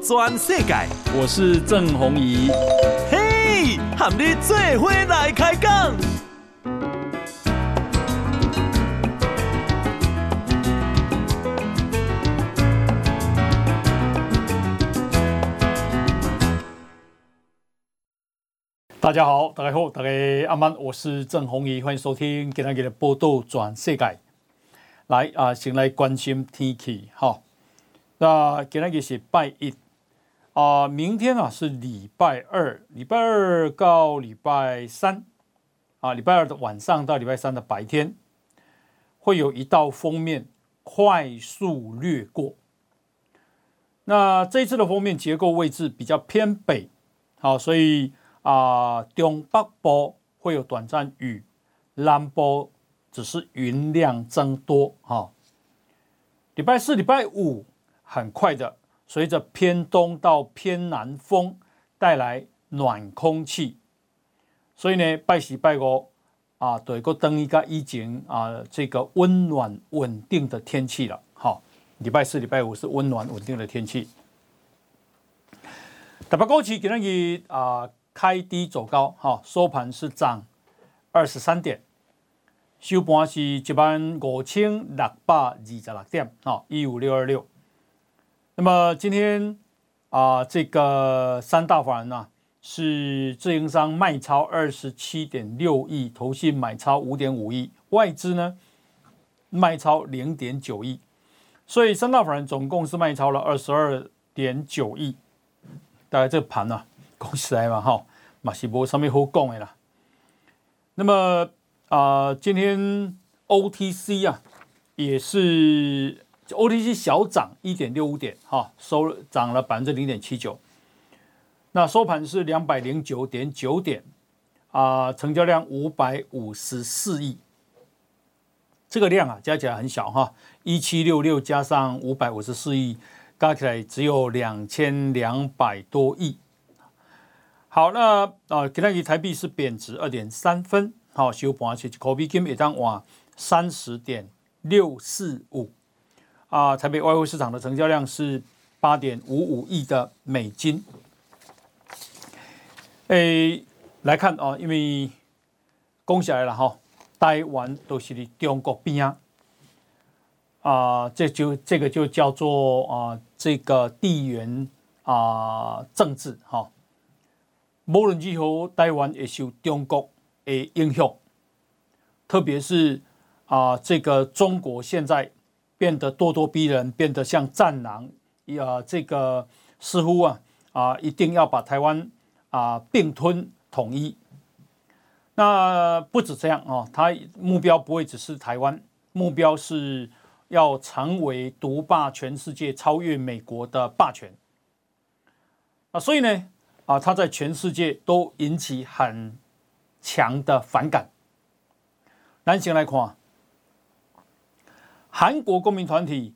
转世界，我是郑弘仪。嘿，和你做伙来开讲。大家好，大家好，大家阿曼，我是郑弘仪，欢迎收听今天的报道全世界。来啊，先来关心天气，好。那今天是拜一啊，明天啊是礼拜二，礼拜二到礼拜三啊，礼拜二的晚上到礼拜三的白天，会有一道封面快速掠过。那这一次的封面结构位置比较偏北，好，所以。啊，中北部会有短暂雨，南部只是云量增多。哈，礼拜四、礼拜五很快的，随着偏东到偏南风带来暖空气，所以呢，拜四、拜五啊，对，个等一个已经啊，这个温暖稳定的天气了。好，礼拜四、礼拜五是温暖稳定的天气。台北股市今日啊。开低走高，哈，收盘是涨二十三点，收盘是一万五千六百二十六点，哈，一五六二六。那么今天啊，这个三大法人呢是自营商卖超二十七点六亿，投信买超五点五亿，外资呢卖超零点九亿，所以三大法人总共是卖超了二十二点九亿。大概这个盘呢、啊。恭喜来嘛哈，马西波上面好讲的啦。那么啊、呃，今天 OTC 啊也是 OTC 小涨一点六五点哈，收涨了百分之零点七九。那收盘是两百零九点九点啊，成交量五百五十四亿。这个量啊加起来很小哈，一七六六加上五百五十四亿，加起来只有两千两百多亿。好，那啊，今天台币是贬值二点三分，好，收盘是货币金每当哇三十点六四五，啊，台北外汇市场的成交量是八点五五亿的美金。诶，来看啊，因为讲起来了哈，台湾都是离中国边啊，啊，这就这个就叫做啊，这个地缘啊政治哈。无论如何，台湾也受中国的影响，特别是啊、这个中国现在变得咄咄逼人，变得像战狼，啊，这个似乎啊啊，一定要把台湾啊并吞统一。那不止这样啊，他目标不会只是台湾，目标是要成为独霸全世界，超越美国的霸权。啊，所以呢。啊，他在全世界都引起很强的反感。咱先来看，韩国公民团体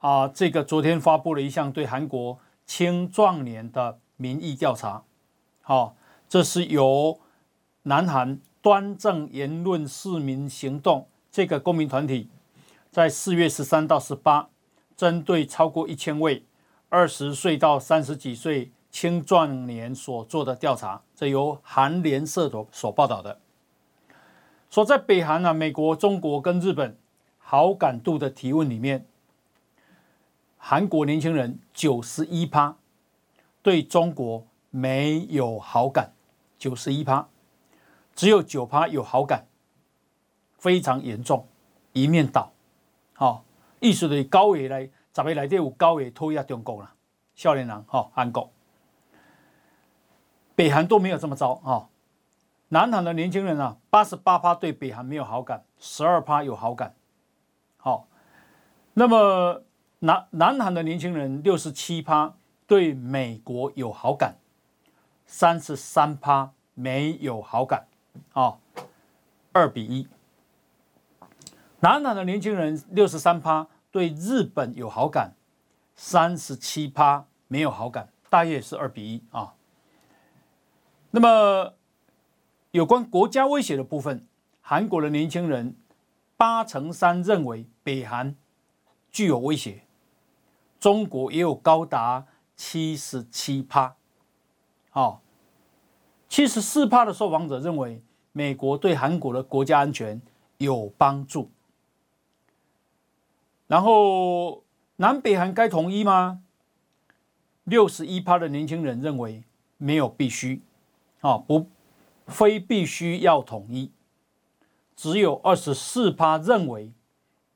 啊，这个昨天发布了一项对韩国青壮年的民意调查。好，这是由南韩端正言论市民行动这个公民团体在四月十三到十八，针对超过一千位二十岁到三十几岁。青壮年所做的调查，这由韩联社所所报道的，说在北韩啊、美国、中国跟日本好感度的提问里面，韩国年轻人九十一趴对中国没有好感，九十一趴，只有九趴有好感，非常严重，一面倒。好，意思的高位来，十个来这有九个讨厌中国了，少年人哈，韩国。北韩都没有这么糟啊！南韩的年轻人啊，八十八趴对北韩没有好感，十二趴有好感。那么南南韩的年轻人六十七趴对美国有好感，三十三趴没有好感。啊，二比一。南韩的年轻人六十三趴对日本有好感，三十七趴没有好感，大约是二比一啊。那么，有关国家威胁的部分，韩国的年轻人八成三认为北韩具有威胁，中国也有高达七十七趴。好，七十四趴的受访者认为美国对韩国的国家安全有帮助。然后，南北韩该统一吗？六十一趴的年轻人认为没有必须，啊，不，非必须要统一。只有二十四趴认为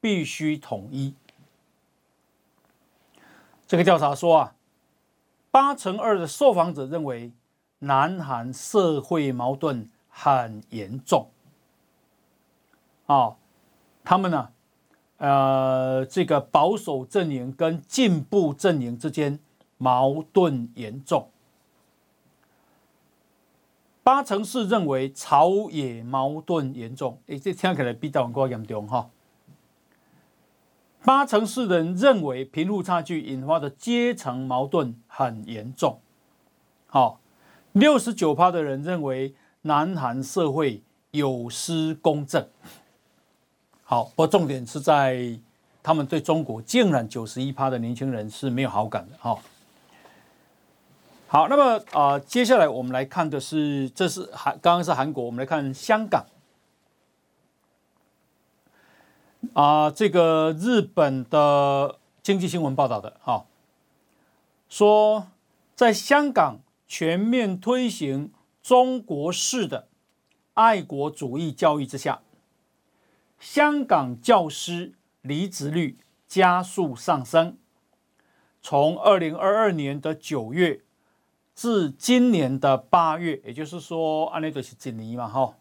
必须统一。这个调查说啊，八成二的受访者认为南韩社会矛盾很严重。啊，他们呢？呃，这个保守阵营跟进步阵营之间矛盾严重，八成四认为朝野矛盾严重，诶，这听起来比台湾更严重哈。八成四人认为贫富差距引发的阶层矛盾很严重，好，六十九趴的人认为南韩社会有失公正。好，不过重点是在他们对中国竟然九十一趴的年轻人是没有好感的。好，好，那么啊、接下来我们来看的是，这是韩，刚刚是韩国，我们来看香港。啊、这个日本的经济新闻报道的，哈，说在香港全面推行中国式的爱国主义教育之下。香港教师离职率加速上升，从二零二二年的九月至今年的八月，也就是说，按那个是几年嘛？哈，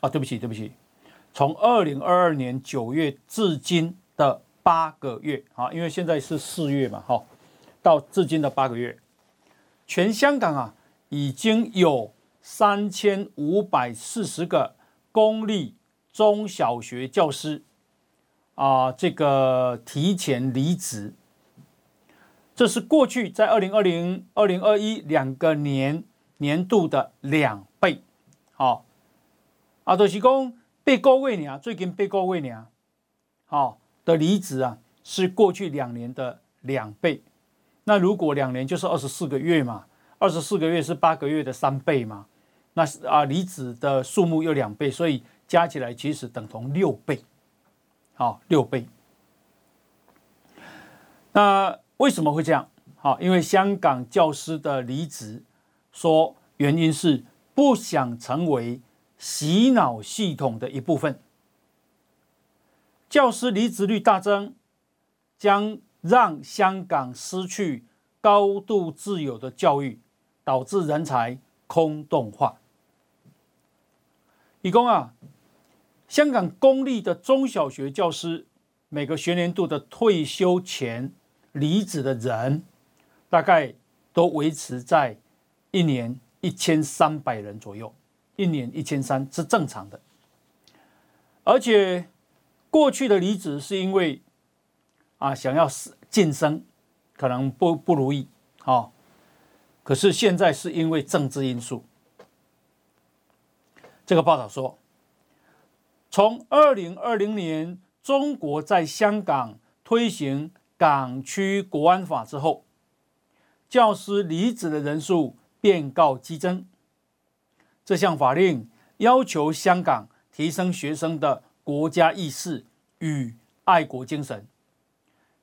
啊，对不起，对不起，从二零二二年九月至今的八个月，啊，因为现在是四月嘛，哈，到至今的八个月，全香港啊，已经有三千五百四十个公立。中小学教师啊，这个提前离职，这是过去在二零二零、二零二一两个年年度的两倍。好，啊，就是讲八个月呢，最近八个月呢，好，的离职啊，是过去两年的两倍。那如果两年就是二十四个月嘛，二十四个月是八个月的三倍嘛，那啊，离职的数目有两倍，所以。加起来其实等同六倍，好，六倍。那为什么会这样？好，因为香港教师的离职，说原因是不想成为洗脑系统的一部分。教师离职率大增，将让香港失去高度自由的教育，导致人才空洞化。李工啊。香港公立的中小学教师每个学年度的退休前离职的人，大概都维持在一年一千三百人左右，一年一千三是正常的。而且过去的离职是因为啊想要晋升，可能不不如意啊，可是现在是因为政治因素。这个报道说。从二零二零年中国在香港推行港区国安法之后，教师离职的人数便告激增。这项法令要求香港提升学生的国家意识与爱国精神，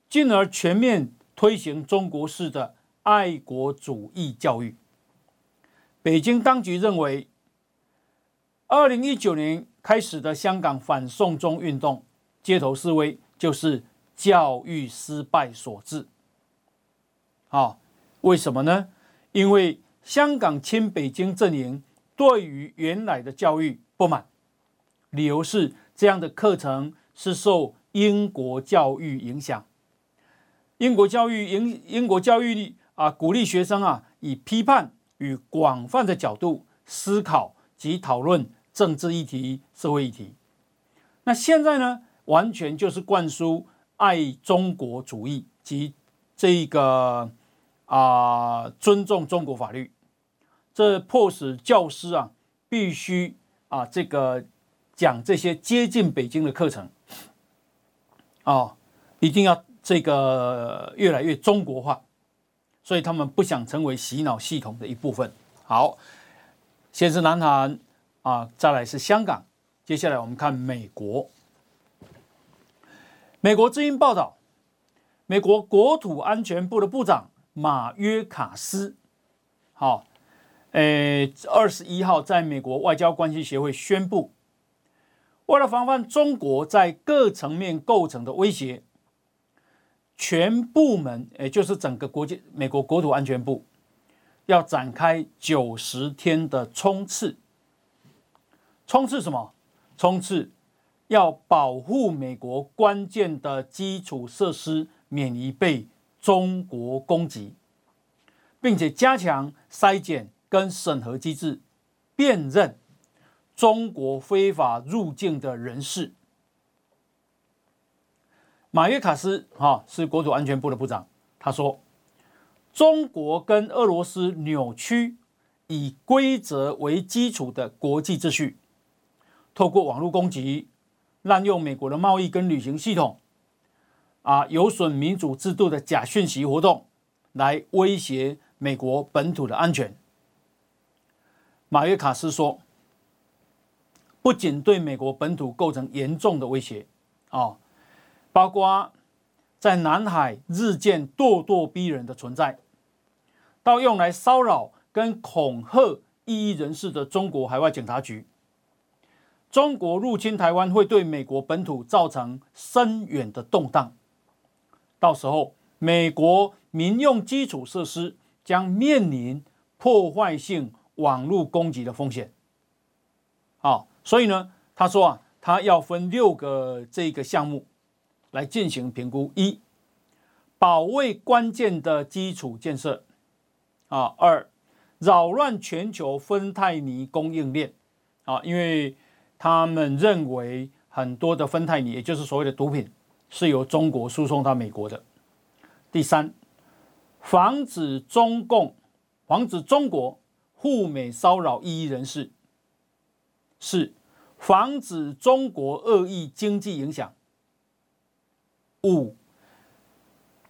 进而全面推行中国式的爱国主义教育。北京当局认为，二零一九年。开始的香港反送中运动、街头示威，就是教育失败所致。啊，为什么呢？因为香港亲北京阵营对于原来的教育不满，理由是这样的课程是受英国教育影响。英国教育英英国教育啊，鼓励学生啊，以批判与广泛的角度思考及讨论。政治议题、社会议题，那现在呢，完全就是灌输爱中国主义及这个啊、尊重中国法律，这迫使教师啊必须啊这个讲这些接近北京的课程，啊、一定要这个越来越中国化，所以他们不想成为洗脑系统的一部分。好，先是南韩啊，再来是香港，接下来我们看美国。美国之音报道，美国国土安全部的部长马约卡斯，好，诶，二十一号在美国外交关系协会宣布，为了防范中国在各层面构成的威胁，全部门，也就是整个国际美国国土安全部，要展开九十天的冲刺。冲刺什么？冲刺。要保护美国关键的基础设施免于被中国攻击，并且加强筛检跟审核机制，辨认中国非法入境的人士。马约卡斯哈是国土安全部的部长，他说：“中国跟俄罗斯扭曲以规则为基础的国际秩序，透过网络攻击。”滥用美国的贸易跟旅行系统，啊，有损民主制度的假讯息活动，来威胁美国本土的安全。马约卡斯说，不仅对美国本土构成严重的威胁，啊，包括在南海日渐咄咄逼人的存在，到用来骚扰跟恐吓异议人士的中国海外警察局。中国入侵台湾会对美国本土造成深远的动荡，到时候美国民用基础设施将面临破坏性网络攻击的风险。好，所以呢，他说啊，他要分六个这个项目来进行评估：一、保卫关键的基础建设；啊，二、扰乱全球芬太尼供应链；啊，因为他们认为很多的芬太尼，也就是所谓的毒品，是由中国输送到美国的。第三，防止中共、防止中国赴美骚扰异议人士。四，防止中国恶意经济影响。五，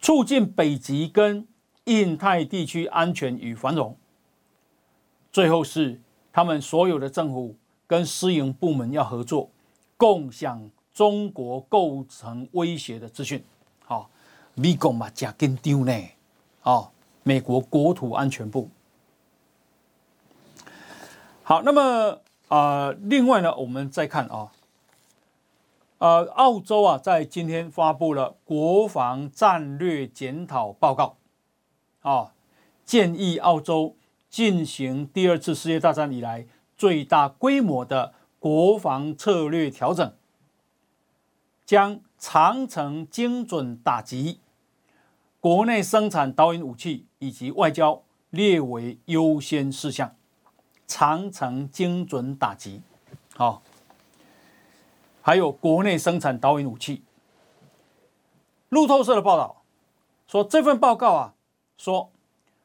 促进北极跟印太地区安全与繁荣。最后是他们所有的政府。跟私营部门要合作，共享中国构成威胁的资讯。好，美国嘛加紧张呢。哦，美国国土安全部。好，那么啊、呃，另外呢，我们再看啊，呃，澳洲啊，在今天发布了国防战略检讨报告，啊，建议澳洲进行第二次世界大战以来。最大规模的国防策略调整，将长程精准打击、国内生产导引武器以及外交列为优先事项。长城精准打击，好，还有国内生产导引武器。路透社的报道说，这份报告啊，说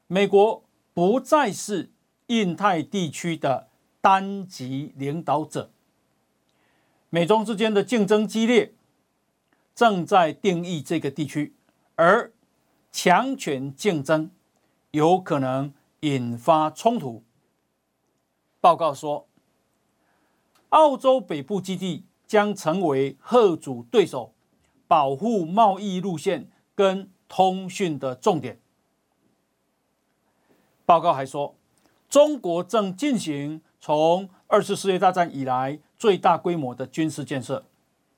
美国不再是印太地区的。单极领导者，美中之间的竞争激烈，正在定义这个地区，而强权竞争有可能引发冲突。报告说，澳洲北部基地将成为吓阻对手、保护贸易路线跟通讯的重点。报告还说，中国正进行。从二次世界大战以来最大规模的军事建设，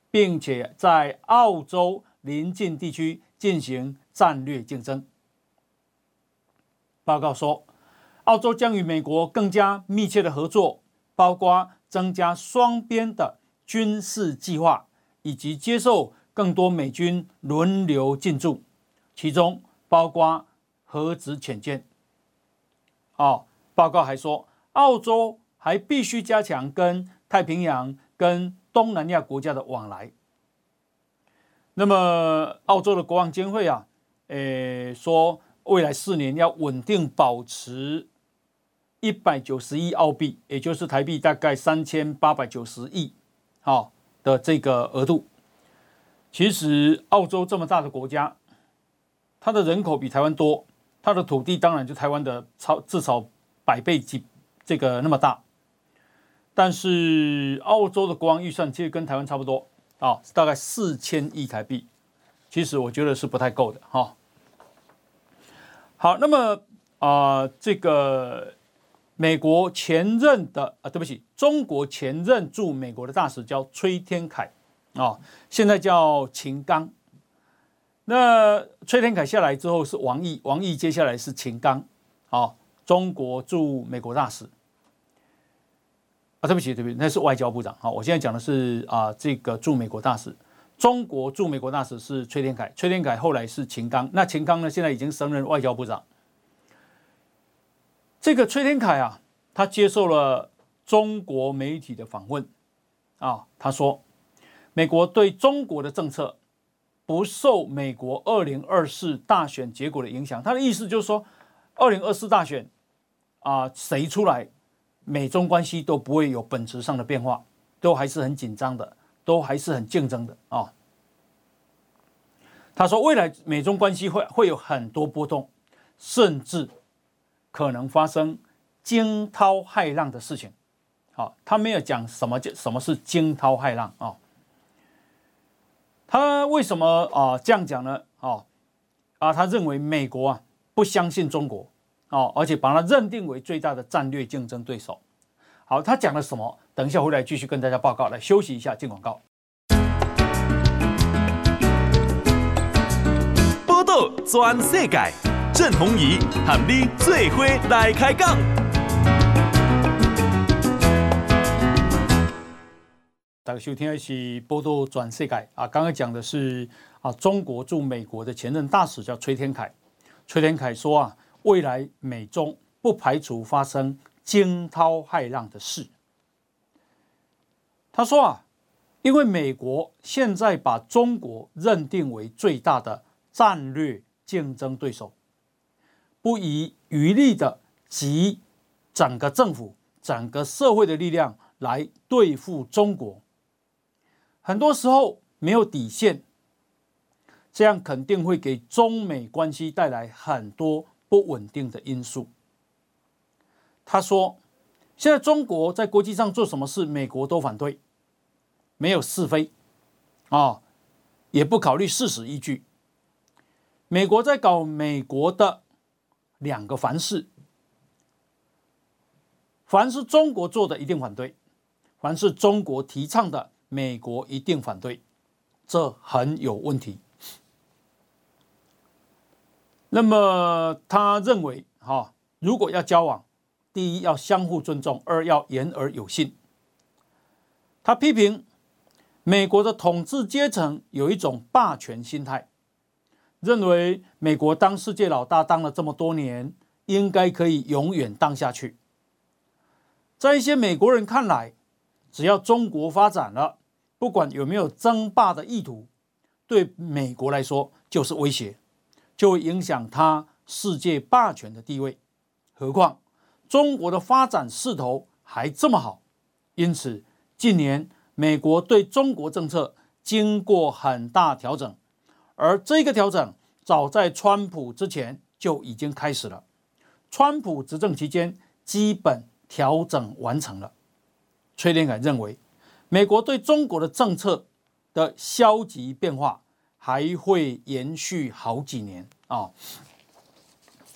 并且在澳洲邻近地区进行战略竞争。报告说，澳洲将与美国更加密切的合作，包括增加双边的军事计划，以及接受更多美军轮流进驻，其中包括核子潜舰。哦，报告还说，澳洲。还必须加强跟太平洋、跟东南亚国家的往来。那么，澳洲的国防监会啊，诶，说未来四年要稳定保持一百九十亿澳币，也就是台币大概三千八百九十亿，好，的这个额度。其实，澳洲这么大的国家，它的人口比台湾多，它的土地当然就台湾的超至少百倍几这个那么大，但是澳洲的国防预算其实跟台湾差不多啊，大概四千亿台币，其实我觉得是不太够的哈。好，那么啊、呃，这个美国前任的啊，对不起，中国前任驻美国的大使叫崔天凯啊，现在叫秦刚。那崔天凯下来之后是王毅，王毅接下来是秦刚，啊，中国驻美国大使。啊，对不起，对不起，那是外交部长。好，我现在讲的是啊，这个驻美国大使，中国驻美国大使是崔天凯，崔天凯后来是秦刚。那秦刚呢，现在已经升任外交部长。这个崔天凯啊，他接受了中国媒体的访问，啊，他说，美国对中国的政策。不受美国二零二四大选结果的影响，他的意思就是说，二零二四大选啊，谁出来，美中关系都不会有本质上的变化，都还是很紧张的，都还是很竞争的啊。他说，未来美中关系会会有很多波动，甚至可能发生惊涛骇浪的事情。好，他没有讲什么叫什么是惊涛骇浪啊。他为什么啊这样讲呢？啊啊，他认为美国啊不相信中国啊，而且把它认定为最大的战略竞争对手。好，他讲了什么？等一下回来继续跟大家报告。来休息一下，进广告。报道全世界，郑弘仪和你做伙来开讲。大家收听的是《报道全世界》啊，刚刚讲的是啊，中国驻美国的前任大使叫崔天凯。崔天凯说啊，未来美中不排除发生惊涛骇浪的事。他说啊，因为美国现在把中国认定为最大的战略竞争对手，不遗余力的集整个政府、整个社会的力量来对付中国。很多时候没有底线，这样肯定会给中美关系带来很多不稳定的因素。他说：“现在中国在国际上做什么事，美国都反对，没有是非，啊，也不考虑事实依据。美国在搞美国的两个凡是，凡是中国做的一定反对，凡是中国提倡的。”美国一定反对，这很有问题。那么他认为，哈，如果要交往，第一要相互尊重，二要言而有信。他批评美国的统治阶层有一种霸权心态，认为美国当世界老大当了这么多年，应该可以永远当下去。在一些美国人看来，只要中国发展了，不管有没有争霸的意图，对美国来说就是威胁，就会影响他世界霸权的地位。何况中国的发展势头还这么好，因此近年美国对中国政策经过很大调整，而这个调整早在川普之前就已经开始了。川普执政期间基本调整完成了。崔连凯认为。美国对中国的政策的消极变化还会延续好几年啊！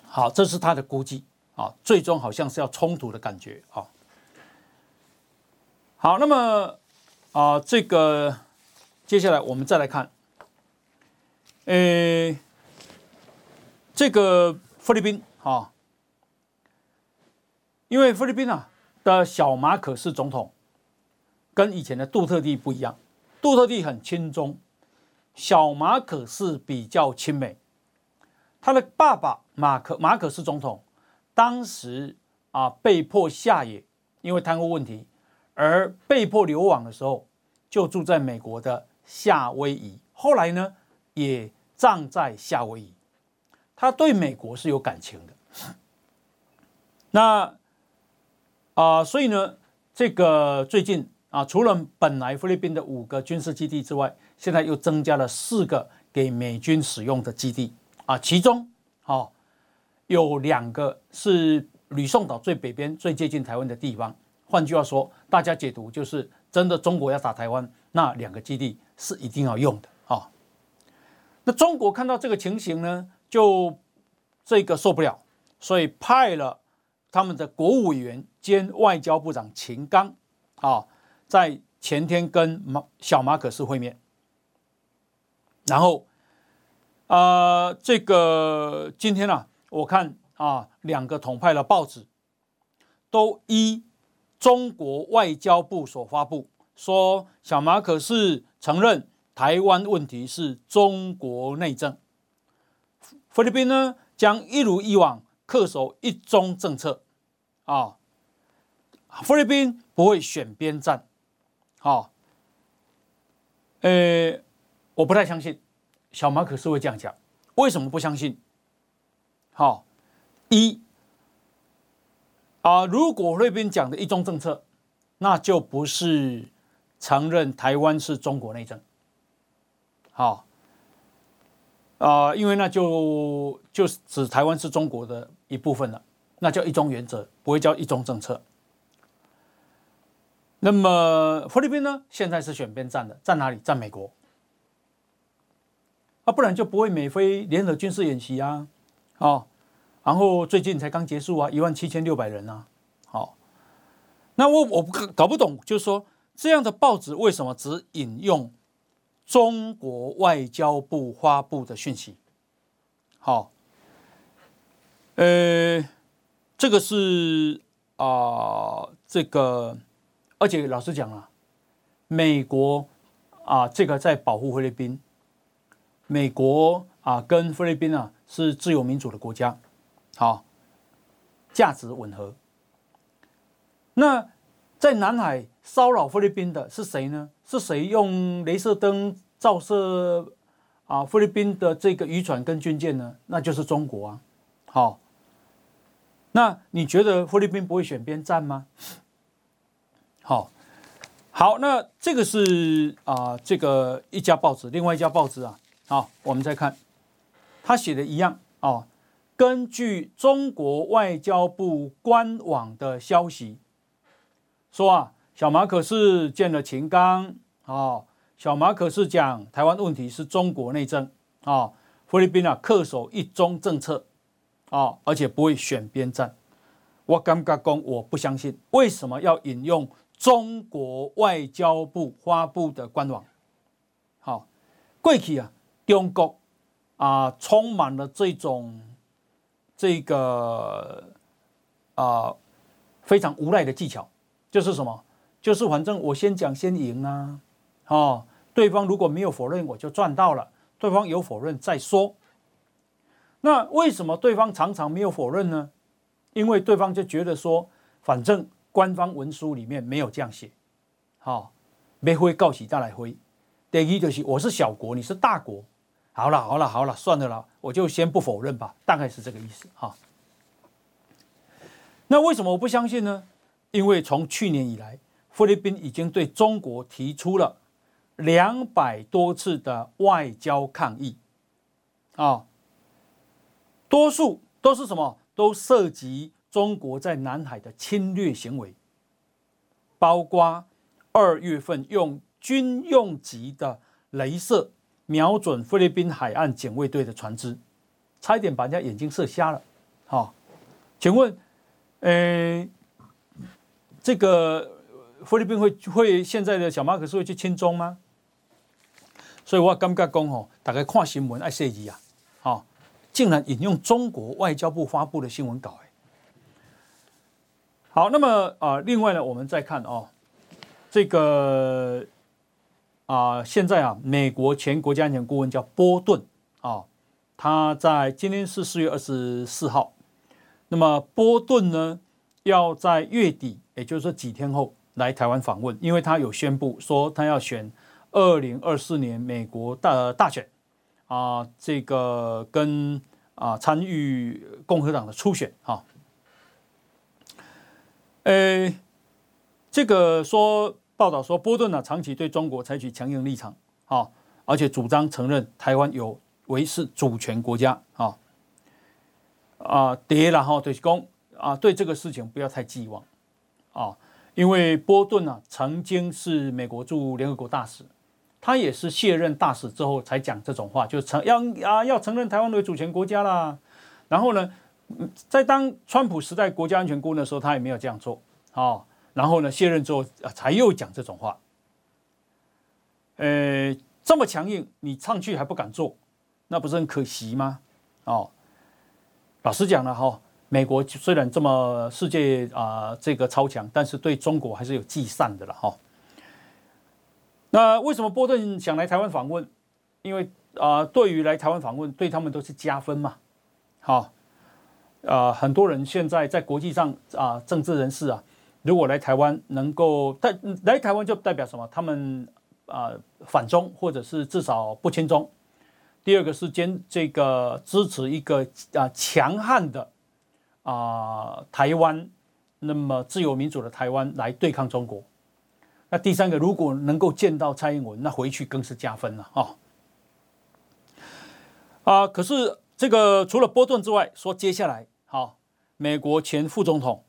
好，这是他的估计啊，最终好像是要冲突的感觉啊。好，那么啊，这个接下来我们再来看，呃，这个菲律宾啊，因为菲律宾啊的小马可是总统。跟以前的杜特地不一样，杜特地很亲中，小马可是比较亲美。他的爸爸马可马可是总统当时啊被迫下野，因为贪污问题而被迫流亡的时候，就住在美国的夏威夷。后来呢，也葬在夏威夷。他对美国是有感情的。那啊，所以呢，这个最近。啊，除了本来菲律宾的五个军事基地之外，现在又增加了四个给美军使用的基地啊。其中，哦，有两个是吕宋岛最北边、最接近台湾的地方。换句话说，大家解读就是真的中国要打台湾，那两个基地是一定要用的。那中国看到这个情形呢，就这个受不了，所以派了他们的国务委员兼外交部长秦刚啊，在前天跟马小马可斯会面，然后啊、呃，这个今天啊，我看啊，两个统派的报纸都依中国外交部所发布说，小马可仕承认台湾问题是中国内政，菲律宾呢将一如以往恪守一中政策啊，菲律宾不会选边站。好，呃，我不太相信小马可是会这样讲。为什么不相信？好，一啊，如果菲律宾讲的一中政策，那就不是承认台湾是中国内政。好，啊，因为那就就是指台湾是中国的一部分了，那叫一中原则，不会叫一中政策。那么菲律宾呢？现在是选边站的，站哪里？站美国啊，不然就不会美菲联合军事演习啊，哦，然后最近才刚结束啊，一万七千六百人啊，好，那我我不搞不懂，就是说这样的报纸为什么只引用中国外交部发布的讯息？好，呃，这个是啊、这个。而且老实讲啊，美国啊，这个在保护菲律宾。美国啊，跟菲律宾啊是自由民主的国家，好，价值吻合。那在南海骚扰菲律宾的是谁呢？是谁用镭射灯照射啊菲律宾的这个渔船跟军舰呢？那就是中国啊。好，那你觉得菲律宾不会选边站吗？好，好，那这个是啊、这个一家报纸，另外一家报纸啊，好，我们再看，他写的一样哦。根据中国外交部官网的消息，说啊，小马可是见了秦刚，哦，小马可是讲台湾问题是中国内政啊，菲律宾啊恪守一中政策啊，而且不会选边站。我刚刚讲，我不相信，为什么要引用？中国外交部发布的官网，好，过去啊，中国啊，充满了这种这个啊非常无赖的技巧，就是什么？就是反正我先讲先赢啊，哦，对方如果没有否认，我就赚到了；对方有否认再说。那为什么对方常常没有否认呢？因为对方就觉得说，反正。官方文书里面没有这样写，好，没回告喜再来回。第一就是我是小国，你是大国，好了好了好了，算了啦，我就先不否认吧，大概是这个意思哈。那为什么我不相信呢？因为从去年以来，菲律宾已经对中国提出了两百多次的外交抗议，啊，多数都是什么？都涉及。中国在南海的侵略行为，包括二月份用军用级的雷射瞄准菲律宾海岸警卫队的船只，差一点把人家眼睛射瞎了。好，请问，呃，这个菲律宾会会现在的小马可是会去亲中吗？所以我感觉讲吼，大家看新闻爱说一啊，哦，竟然引用中国外交部发布的新闻稿。好，那么啊、另外呢，我们再看哦，这个啊、呃，现在啊，美国前国家安全顾问叫波顿啊，他在今天是四月二十四号，那么波顿呢，要在月底，也就是说几天后来台湾访问，因为他有宣布说他要选二零二四年美国大大选啊，这个跟啊参与共和党的初选啊。呃，这个说报道说，波顿呢长期对中国采取强硬立场，啊，而且主张承认台湾有为是主权国家，啊，啊，跌了哈，就是讲啊，对这个事情不要太寄望啊，因为波顿呢曾经是美国驻联合国大使，他也是卸任大使之后才讲这种话，就承要啊要承认台湾为主权国家啦。然后呢，在当川普时代国家安全顾问的时候，他也没有这样做啊。然后呢，卸任之后才又讲这种话。呃，这么强硬，你上去还不敢做，那不是很可惜吗？哦。老实讲了哈，美国虽然这么世界啊、这个超强，但是对中国还是有计算的了哈。那为什么波顿想来台湾访问？因为啊、对于来台湾访问，对他们都是加分嘛。好，啊、呃，很多人现在在国际上啊、政治人士啊，如果来台湾能够，代来台湾就代表什么？他们啊、反中，或者是至少不亲中。第二个是坚这个支持一个啊强悍的啊台湾，那么自由民主的台湾来对抗中国。那第三个，如果能够见到蔡英文，那回去更是加分了啊！啊，可是这个除了波顿之外，说接下来好，美国前副总统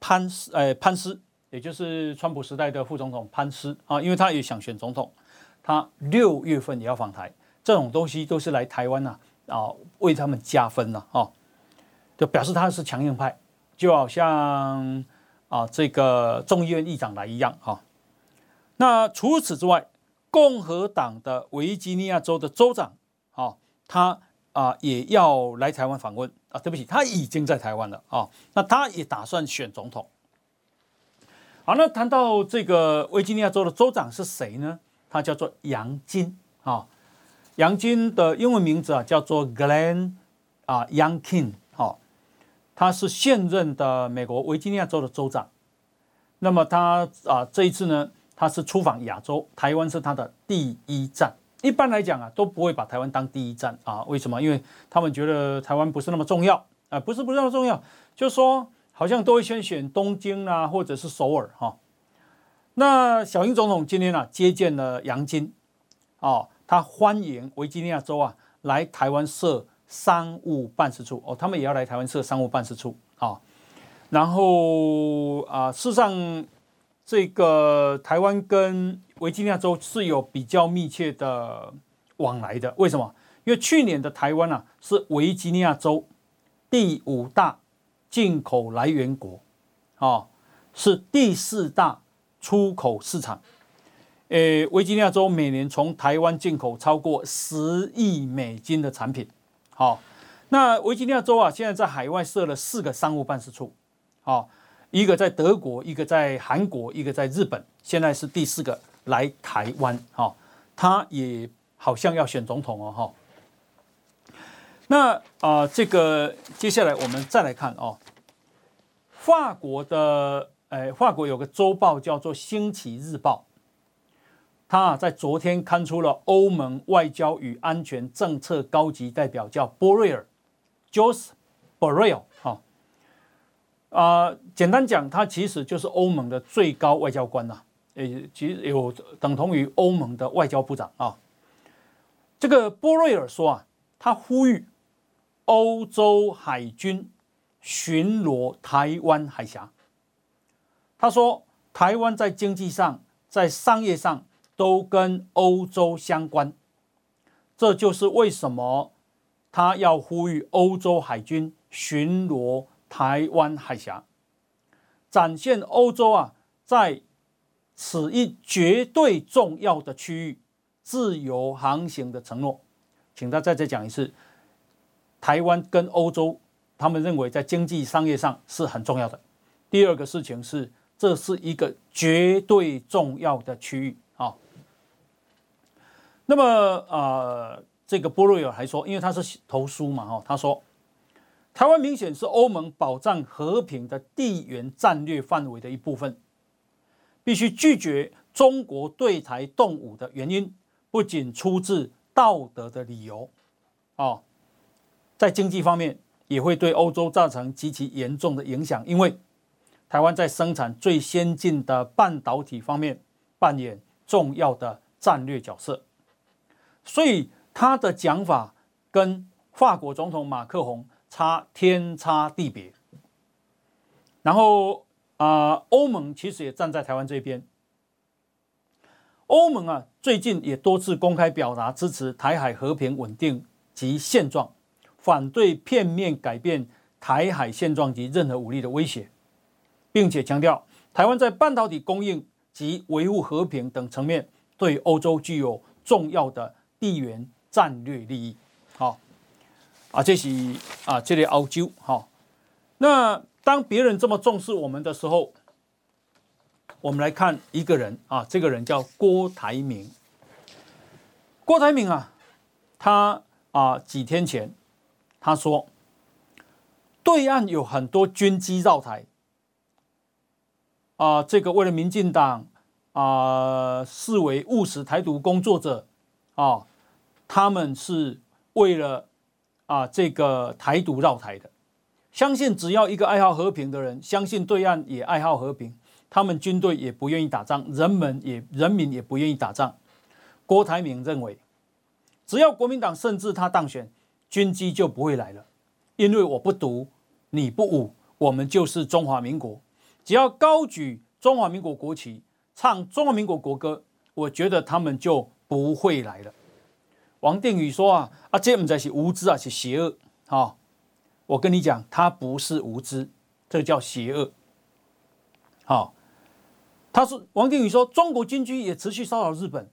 潘斯，呃潘斯，也就是川普时代的副总统潘斯啊，因为他也想选总统，他六月份也要访台。这种东西都是来台湾呐啊，为他们加分了啊，就表示他是强硬派，就好像啊这个众议院议长来一样哈。那除此之外，共和党的维吉尼亚州的州长啊，他啊也要来台湾访问啊。对不起，他已经在台湾了啊。那他也打算选总统。好，那谈到这个维吉尼亚州的州长是谁呢？他叫做杨金啊。杨金的英文名字啊叫做 Glenn 啊，Young King，他是现任的美国维吉尼亚州的州长。那么他啊这一次呢，他是出访亚洲，台湾是他的第一站。一般来讲啊都不会把台湾当第一站啊，为什么？因为他们觉得台湾不是那么重要啊，不是不是那么重要，就是说好像都会先选东京啊，或者是首尔哈。那小英总统今天啊接见了杨金，啊。他欢迎维吉尼亚州啊来台湾设商务办事处哦，他们也要来台湾设商务办事处啊。然后啊，事实上，这个台湾跟维吉尼亚州是有比较密切的往来的。为什么？因为去年的台湾啊是维吉尼亚州第五大进口来源国啊，是第四大出口市场。诶，维吉尼亚州每年从台湾进口超过十亿美金的产品。好，那维吉尼亚州啊，现在在海外设了四个商务办事处。好，一个在德国，一个在韩国，一个在日本，现在是第四个来台湾。好，他也好像要选总统哦。哈，那啊，这个接下来我们再来看哦，法国的哎，法国有个周报叫做《星期日报》。他啊，在昨天刊出了欧盟外交与安全政策高级代表叫波瑞尔 j o s e Borrell 哈啊，简单讲，他其实就是欧盟的最高外交官呐，诶，其实有等同于欧盟的外交部长啊。这个波瑞尔说啊，他呼吁欧洲海军巡逻台湾海峡。他说，台湾在经济上，在商业上。都跟欧洲相关，这就是为什么他要呼吁欧洲海军巡逻台湾海峡，展现欧洲啊在此一绝对重要的区域自由航行的承诺。请他再再讲一次，台湾跟欧洲，他们认为在经济商业上是很重要的。第二个事情是，这是一个绝对重要的区域。那么，呃，这个波瑞尔还说，因为他是投书嘛，哈，他说，台湾明显是欧盟保障和平的地缘战略范围的一部分，必须拒绝中国对台动武的原因，不仅出自道德的理由，啊，在经济方面也会对欧洲造成极其严重的影响，因为台湾在生产最先进的半导体方面扮演重要的战略角色。所以他的讲法跟法国总统马克宏差天差地别。然后啊，欧盟其实也站在台湾这边。欧盟啊，最近也多次公开表达支持台海和平稳定及现状，反对片面改变台海现状及任何武力的威胁，并且强调台湾在半导体供应及维护和平等层面对欧洲具有重要的地缘战略利益。好，啊，这是啊，这里欧洲好。那当别人这么重视我们的时候，我们来看一个人啊，这个人叫郭台铭。郭台铭啊，他啊几天前他说，对岸有很多军机绕台啊，这个为了民进党啊视为务实台独工作者啊，他们是为了啊这个台独绕台的。相信只要一个爱好和平的人，相信对岸也爱好和平。他们军队也不愿意打仗，人们也人民也不愿意打仗。郭台铭认为，只要国民党甚至他当选，军机就不会来了，因为我不独，你不武，我们就是中华民国。只要高举中华民国国旗，唱中华民国国歌，我觉得他们就不会来了。王定宇说啊啊，这不在是无知啊，是邪恶。好，我跟你讲，他不是无知，这叫邪恶。好。他说：“王定宇说，中国军机也持续骚扰日本，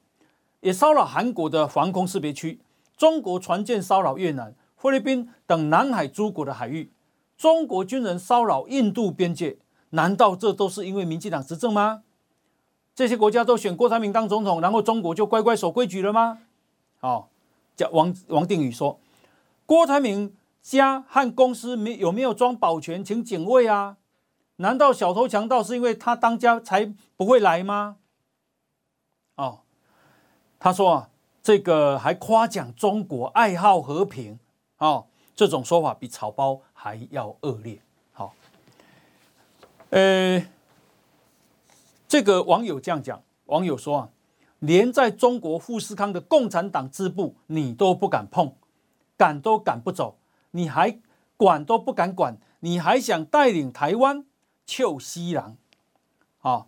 也骚扰韩国的防空识别区。中国船舰骚扰越南、菲律宾等南海诸国的海域。中国军人骚扰印度边界。难道这都是因为民进党执政吗？这些国家都选郭台铭当总统，然后中国就乖乖守规矩了吗？”好，叫王王定宇说：“郭台铭家和公司没有没有装保全，请警卫啊。”难道小偷强盗是因为他当家才不会来吗？哦，他说啊，这个还夸奖中国爱好和平，哦，这种说法比草包还要恶劣。好，呃，这个网友这样讲，网友说啊，连在中国富士康的共产党支部你都不敢碰，赶都赶不走，你还管都不敢管，你还想带领台湾？臭西郎，啊，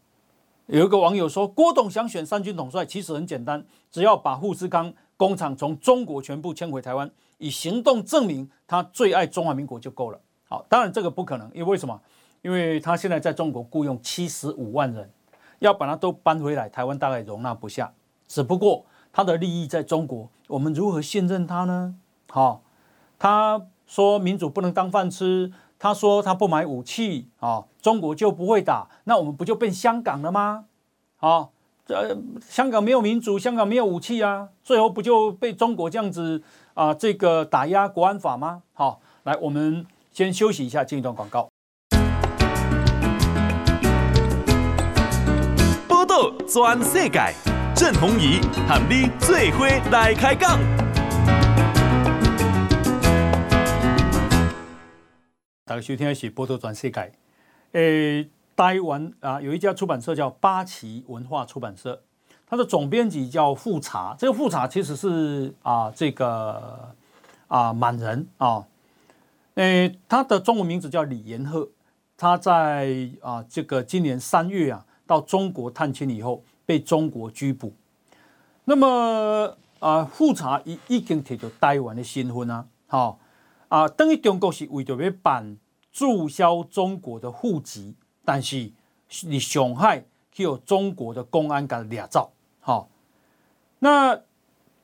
有一个网友说，郭董想选三军统帅，其实很简单，只要把富士康工厂从中国全部迁回台湾，以行动证明他最爱中华民国就够了。好，当然这个不可能，因为为什么？因为他现在在中国雇佣七十五万人，要把它都搬回来，台湾大概容纳不下。只不过他的利益在中国，我们如何信任他呢？好，他说民主不能当饭吃。他说他不买武器啊，中国就不会打，那我们不就变香港了吗？啊，这香港没有民主，香港没有武器啊，最后不就被中国这样子啊这个打压国安法吗？好，来我们先休息一下，进一段广告。转世界，郑鸿仪和你最伙来开讲。大家收听的是《报道全世界》。诶，台湾啊，有一家出版社叫八旗文化出版社，它的总编辑叫富察。这个富察其实是啊，这个啊满人啊。诶，他的中文名字叫李延贺。他在啊这个今年三月啊到中国探亲以后，被中国拘捕。那么啊，复查已已经提到台湾的身份啊，好。啊，等于中国是为着要办注销中国的户籍，但是你上海却有中国的公安给他抓走。好，那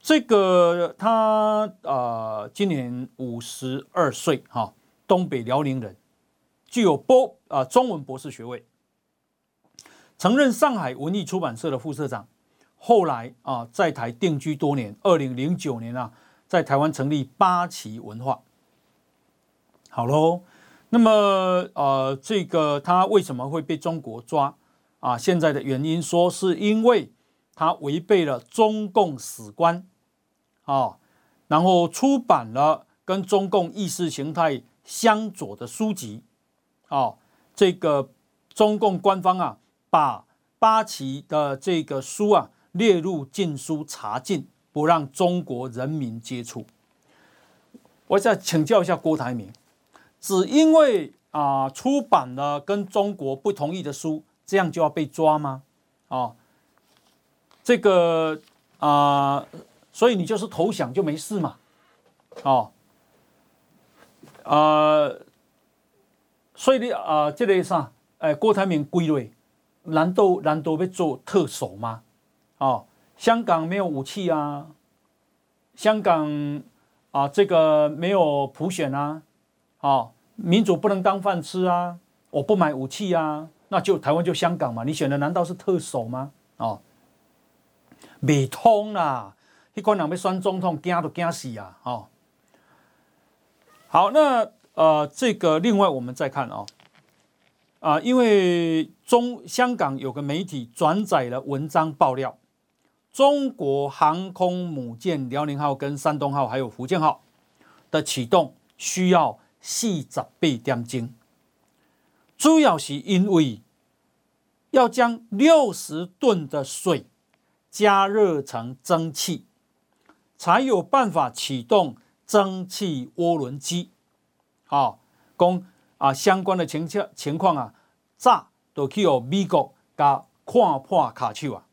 这个他呃今年五十二岁，哈，东北辽宁人，具有博啊中文博士学位，曾任上海文艺出版社的副社长，后来啊在台定居多年，二零零九年啊在台湾成立八旗文化。好喽，那么呃，这个他为什么会被中国抓啊？现在的原因说是因为他违背了中共史观啊，然后出版了跟中共意识形态相左的书籍啊。这个中共官方啊，把八旗的这个书啊列入禁书查禁，不让中国人民接触。我想请教一下郭台铭。只因为啊出版了跟中国不同意的书，这样就要被抓吗？哦，这个啊，所以你就是投降就没事嘛？哦，啊，所以你啊，这个啥？哎，郭台铭归类，难道难道要做特首吗？哦，香港没有武器啊，香港啊，这个没有普选啊，哦，民主不能当饭吃啊，我不买武器啊。那就台湾就香港嘛，你选的难道是特首吗？哦，未通啦，一关两被酸总统惊都惊死啊！哦，好，那呃，这个另外我们再看哦，啊、因为中香港有个媒体转载了文章爆料，中国航空母舰辽宁号、跟山东号还有福建号的启动需要四十八点钟。主要是因为要将六十吨的水加热成蒸汽，才有办法启动蒸汽涡轮机。啊，供啊相关的情况情况啊，早都去有美国加看破卡丘啊。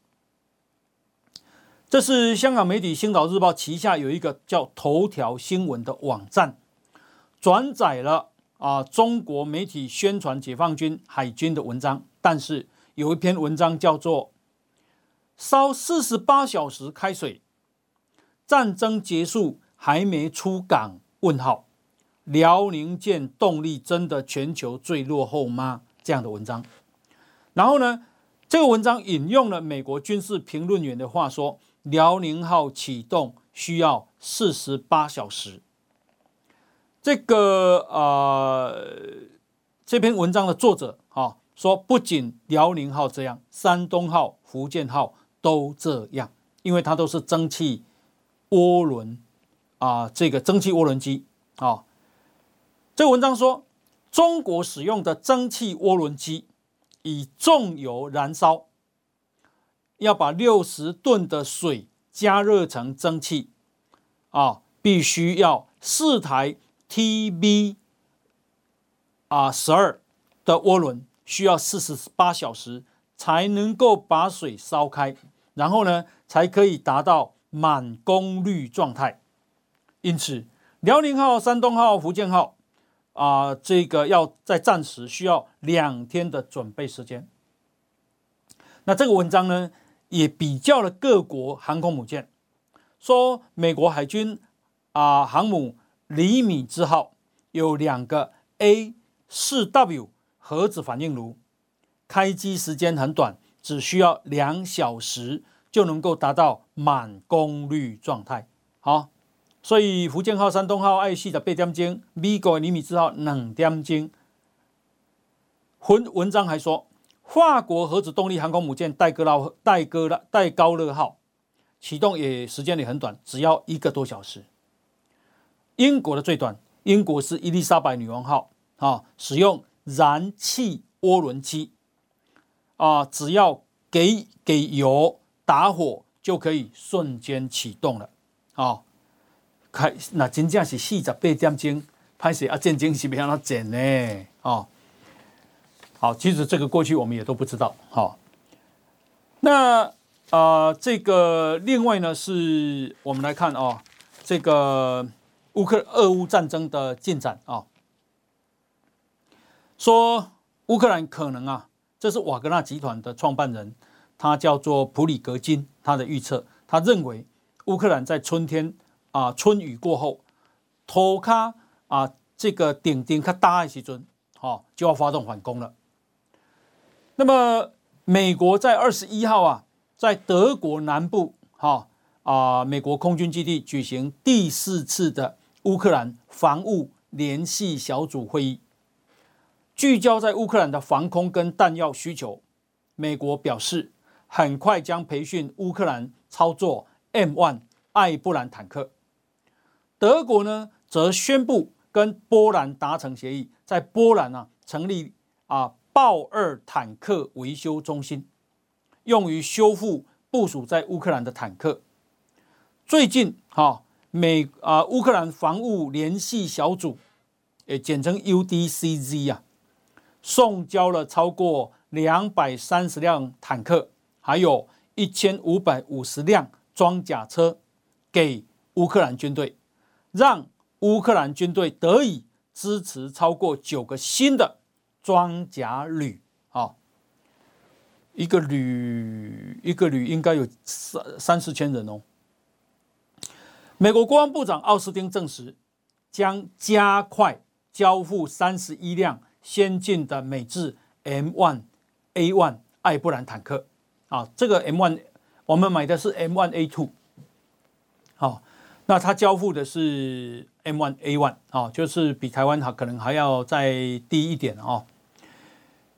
这是香港媒体《星岛日报》旗下有一个叫头条新闻的网站，转载了。啊！中国媒体宣传解放军海军的文章，但是有一篇文章叫做“烧四十八小时开水，战争结束还没出港？”问号，辽宁舰动力真的全球最落后吗？这样的文章。然后呢，这个文章引用了美国军事评论员的话说：“辽宁号启动需要四十八小时。”这个呃，这篇文章的作者啊、说，不仅辽宁号这样，山东号、福建号都这样，因为它都是蒸汽涡轮啊，这个蒸汽涡轮机啊、这文章说，中国使用的蒸汽涡轮机以重油燃烧，要把六十吨的水加热成蒸汽啊，必须要四台。TB 啊，十二的涡轮需要四十八小时才能够把水烧开，然后呢，才可以达到满功率状态。因此，辽宁号、山东号、福建号啊，这个要在战时需要两天的准备时间。那这个文章呢，也比较了各国航空母舰，说美国海军啊航母。厘米兹号有两个 A 四 W 核子反应炉，开机时间很短，只需要两小时就能够达到满功率状态。好，所以福建号、山东号爱惜的八点钟，美国李米兹号两点钟。文文章还说，法国核子动力航空母舰戴高乐戴高乐戴高乐号启动也时间也很短，只要一个多小时。英国的最短，英国是伊丽莎白女王号，啊，使用燃气涡轮机，啊，只要给给油打火就可以瞬间启动了，啊，开那真正是四十八点钟，拍摄啊，战争是不要那简呢，哦，好，其实这个过去我们也都不知道，好，那啊、呃，这个另外呢，是我们来看啊，这个。乌克俄乌战争的进展啊，说乌克兰可能啊，这是瓦格纳集团的创办人，他叫做普里格金，他的预测，他认为乌克兰在春天啊春雨过后，托卡啊这个顶顶卡大的时阵，哈就要发动反攻了。那么美国在二十一号啊，在德国南部哈啊美国空军基地举行第四次的。乌克兰防务联系小组会议聚焦在乌克兰的防空跟弹药需求。美国表示，很快将培训乌克兰操作 M1 艾布兰坦克。德国呢，则宣布跟波兰达成协议，在波兰啊成立啊豹二坦克维修中心，用于修复部署在乌克兰的坦克。最近哈。美啊，乌克兰防务联系小组也简称 UDCZ 啊，送交了超过两百三十辆坦克，还有一千五百五十辆装甲车给乌克兰军队，让乌克兰军队得以支持超过九个新的装甲旅啊，一个旅一个旅应该有三三四千人哦。美国国防部长奥斯汀证实，将加快交付三十一辆先进的美制 M1A1 艾布兰坦克。啊，这个 M1 我们买的是 M1A2。好，那他交付的是 M1A1 啊，就是比台湾还可能还要再低一点啊。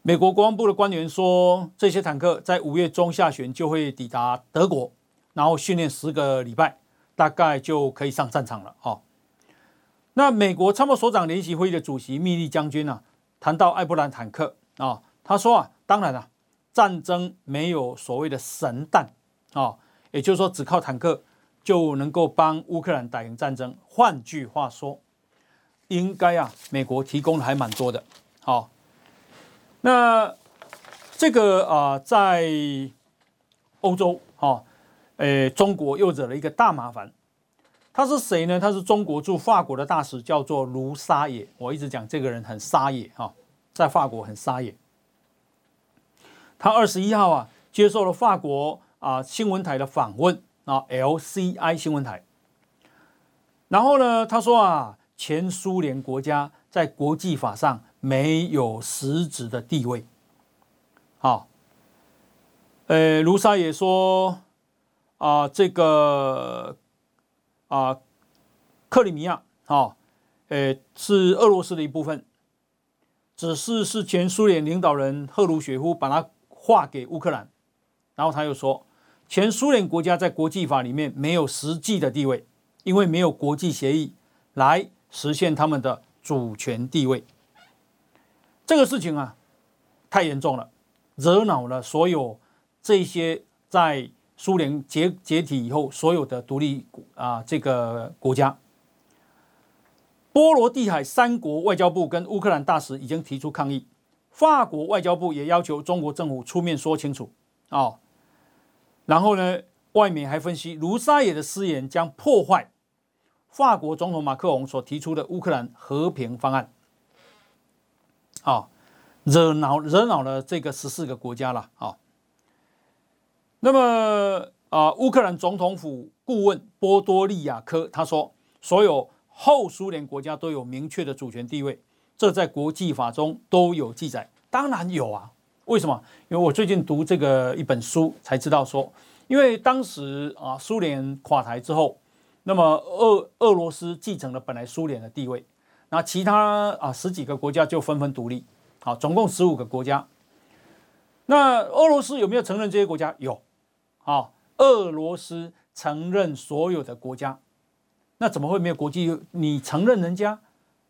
美国国防部的官员说，这些坦克在五月中下旬就会抵达德国，然后训练十个礼拜。大概就可以上战场了哦。那美国参谋所长联席会议的主席密利将军啊，谈到艾布兰坦克啊，他说啊，当然了，战争没有所谓的神弹啊，也就是说只靠坦克就能够帮乌克兰打赢战争。换句话说，应该啊，美国提供的还蛮多的。好，那这个啊，在欧洲哈。诶，中国又惹了一个大麻烦。他是谁呢？他是中国驻法国的大使，叫做卢沙野。我一直讲这个人很沙野哈，在法国很沙野。他二十一号啊，接受了法国啊新闻台的访问啊，LCI 新闻台。然后呢，他说啊，前苏联国家在国际法上没有实质的地位。好，呃，卢沙也说。啊，这个啊，克里米亚，啊，呃，是俄罗斯的一部分，只是是前苏联领导人赫鲁雪夫把它划给乌克兰，然后他又说，前苏联国家在国际法里面没有实际的地位，因为没有国际协议来实现他们的主权地位。这个事情啊，太严重了，惹恼了所有这些在。苏联解解体以后，所有的独立啊，这个国家，波罗的海三国外交部跟乌克兰大使已经提出抗议，法国外交部也要求中国政府出面说清楚啊。然后呢，外媒还分析卢沙野的失言将破坏法国总统马克龙所提出的乌克兰和平方案，啊，惹恼惹恼了这个十四个国家了啊。那么啊，乌克兰总统府顾问波多利亚科他说，所有后苏联国家都有明确的主权地位，这在国际法中都有记载。当然有啊，为什么？因为我最近读这个一本书才知道说，因为当时啊，苏联垮台之后，那么俄俄罗斯继承了本来苏联的地位，那其他啊十几个国家就纷纷独立，好，总共十五个国家。那俄罗斯有没有承认这些国家？有。啊，俄罗斯承认所有的国家，那怎么会没有国际？你承认人家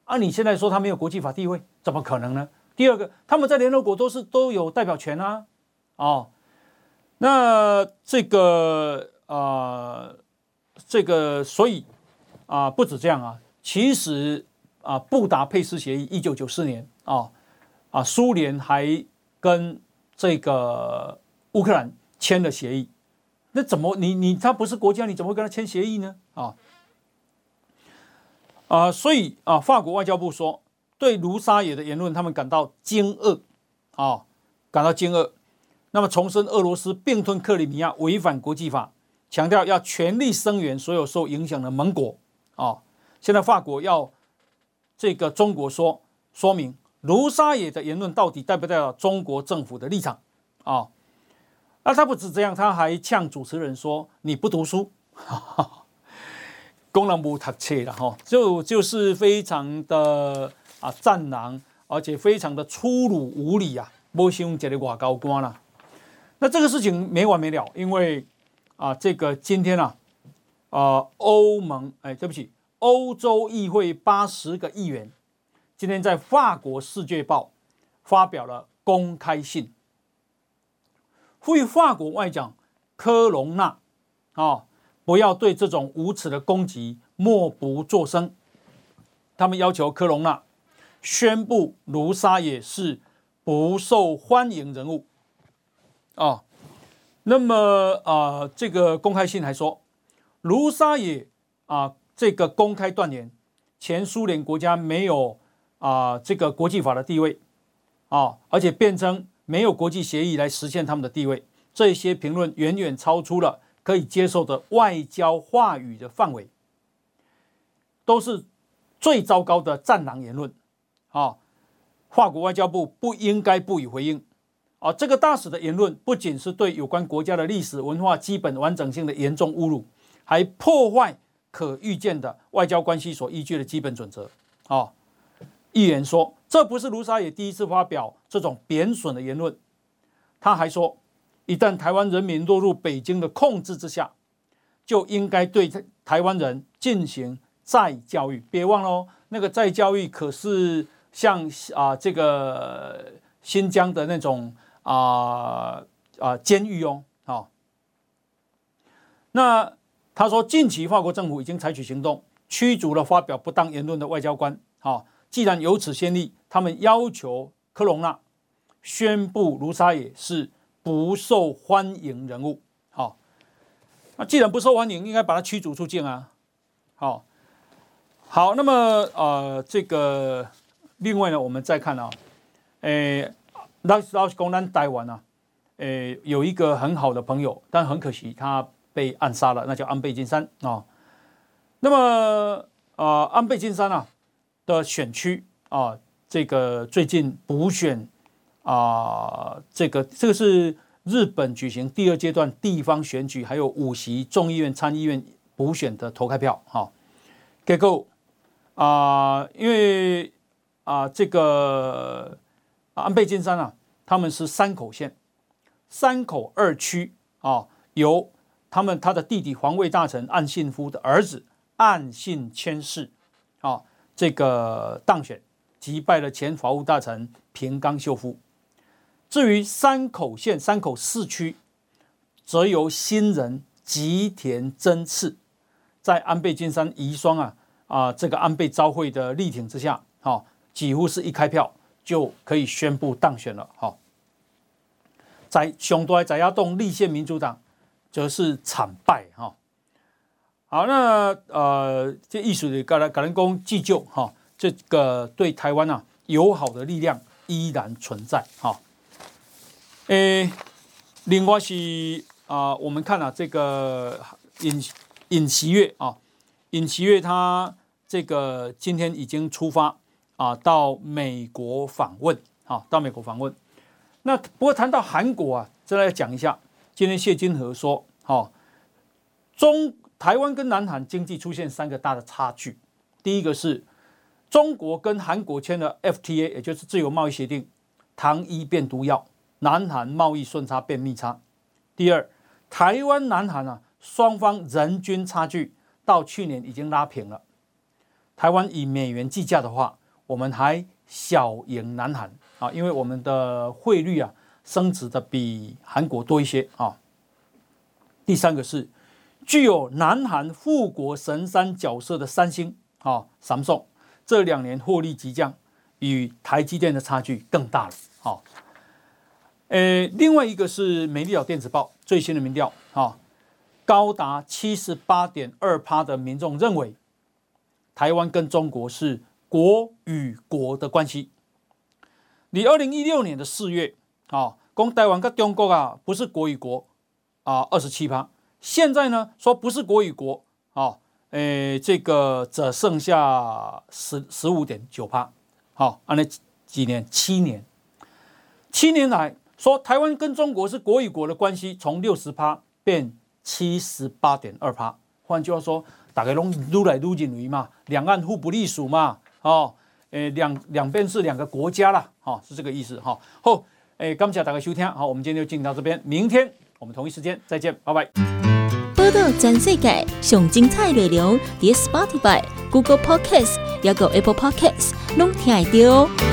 啊？你现在说他没有国际法地位，怎么可能呢？第二个，他们在联合国都是都有代表权啊。哦，那这个啊、这个所以啊，不止这样啊，其实啊，布达佩斯协议一九九四年啊啊，苏联还跟这个乌克兰签了协议。那怎么你你他不是国家，你怎么会跟他签协议呢？啊啊，所以啊，法国外交部说，对卢沙野的言论，他们感到惊愕啊，感到惊愕。那么重申俄罗斯并吞克里米亚违反国际法，强调要全力声援所有受影响的盟国啊。现在法国要这个中国说说明卢沙野的言论到底代表不代表中国政府的立场啊？啊，他不止这样，他还呛主持人说：“你不读书，功能不读册了哈，就就是非常的啊战狼，而且非常的粗鲁无礼啊，没想这个外交官了。那这个事情没完没了，因为啊，这个今天啊，啊欧盟哎，对不起，欧洲议会八十个议员今天在法国《世界报》发表了公开信。呼吁法国外长科隆纳啊，不要对这种无耻的攻击默不作声。他们要求科隆纳宣布卢沙野是不受欢迎人物。啊，那么啊、这个公开信还说，卢沙野啊，这个公开断言前苏联国家没有啊这个国际法的地位啊，而且辩称没有国际协议来实现他们的地位。这些评论远远超出了可以接受的外交话语的范围，都是最糟糕的战狼言论。啊，法国外交部不应该不予回应。啊，这个大使的言论不仅是对有关国家的历史文化基本完整性的严重侮辱，还破坏可预见的外交关系所依据的基本准则。啊，议员说，这不是卢沙野第一次发表这种贬损的言论。他还说。一旦台湾人民落入北京的控制之下，就应该对台湾人进行再教育。别忘了哦，那个再教育可是像啊这个新疆的那种啊啊监狱哦。好，那他说，近期法国政府已经采取行动，驱逐了发表不当言论的外交官。好，既然有此先例，他们要求科隆纳宣布卢沙野是。不受欢迎人物，好，那既然不受欢迎，应该把他驱逐出境啊，好，好，那么呃，这个另外呢，我们再看啊，诶，老老公咱台湾啊，诶，有一个很好的朋友，但很可惜他被暗杀了，那叫安倍晋三啊。那么呃，安倍晋三啊的选区啊，这个最近补选。啊、这个这个是日本举行第二阶段地方选举，还有五席众议院、参议院补选的投开票。哈、哦，结果啊，因为啊，这个安倍晋三啊，他们是山口县山口二区啊，由他们他的弟弟防卫大臣岸信夫的儿子岸信千世啊，这个当选击败了前法务大臣平冈秀夫。至于山口县山口四区，则由新人吉田真次在安倍晋三遗孀啊啊这个安倍昭惠的力挺之下，哈，几乎是一开票就可以宣布当选了，哈。在熊多在亚东立宪民主党则是惨败，哈。好，那呃，这艺术的格兰格兰宫祭旧哈，这个对台湾啊友好的力量依然存在，哈。诶，另外是啊，我们看啊，这个尹尹锡悦啊，尹锡悦他这个今天已经出发啊，到美国访问啊，到美国访问。那不过谈到韩国啊，再来讲一下，今天谢金河说，哈，中台湾跟南韩经济出现三个大的差距，第一个是中国跟韩国签了 FTA，也就是自由贸易协定，糖衣变毒药。南韩贸易顺差变逆差。第二，台湾、南韩啊，双方人均差距到去年已经拉平了。台湾以美元计价的话，我们还小赢南韩啊，因为我们的汇率啊升值的比韩国多一些啊。第三个是具有南韩富国神山角色的三星啊，Samsung 这两年获利急降，与台积电的差距更大了啊。呃，另外一个是《美丽岛电子报》最新的民调，啊，高达七十八点二趴的民众认为，台湾跟中国是国与国的关系。你二零一六年的四月，啊，讲台湾跟中国啊不是国与国啊，二十七趴。现在呢，说不是国与国，啊，呃，这个只剩下十十五点九趴。好，按了几年？七年，七年来。说台湾跟中国是国与国的关系，从六十趴变七十八点二趴。换句话说，大概拢愈来愈认为嘛，两岸互不隶属嘛，哦，诶，两两边是两个国家啦，哈、哦，是这个意思哈。好，诶，感谢大家收听，好，我们今天就进到这边，明天我们同一时间再见，拜拜。波道全世界上精彩内容，点 Spotify、Google Podcast，还有 Apple Podcast，拢听得到。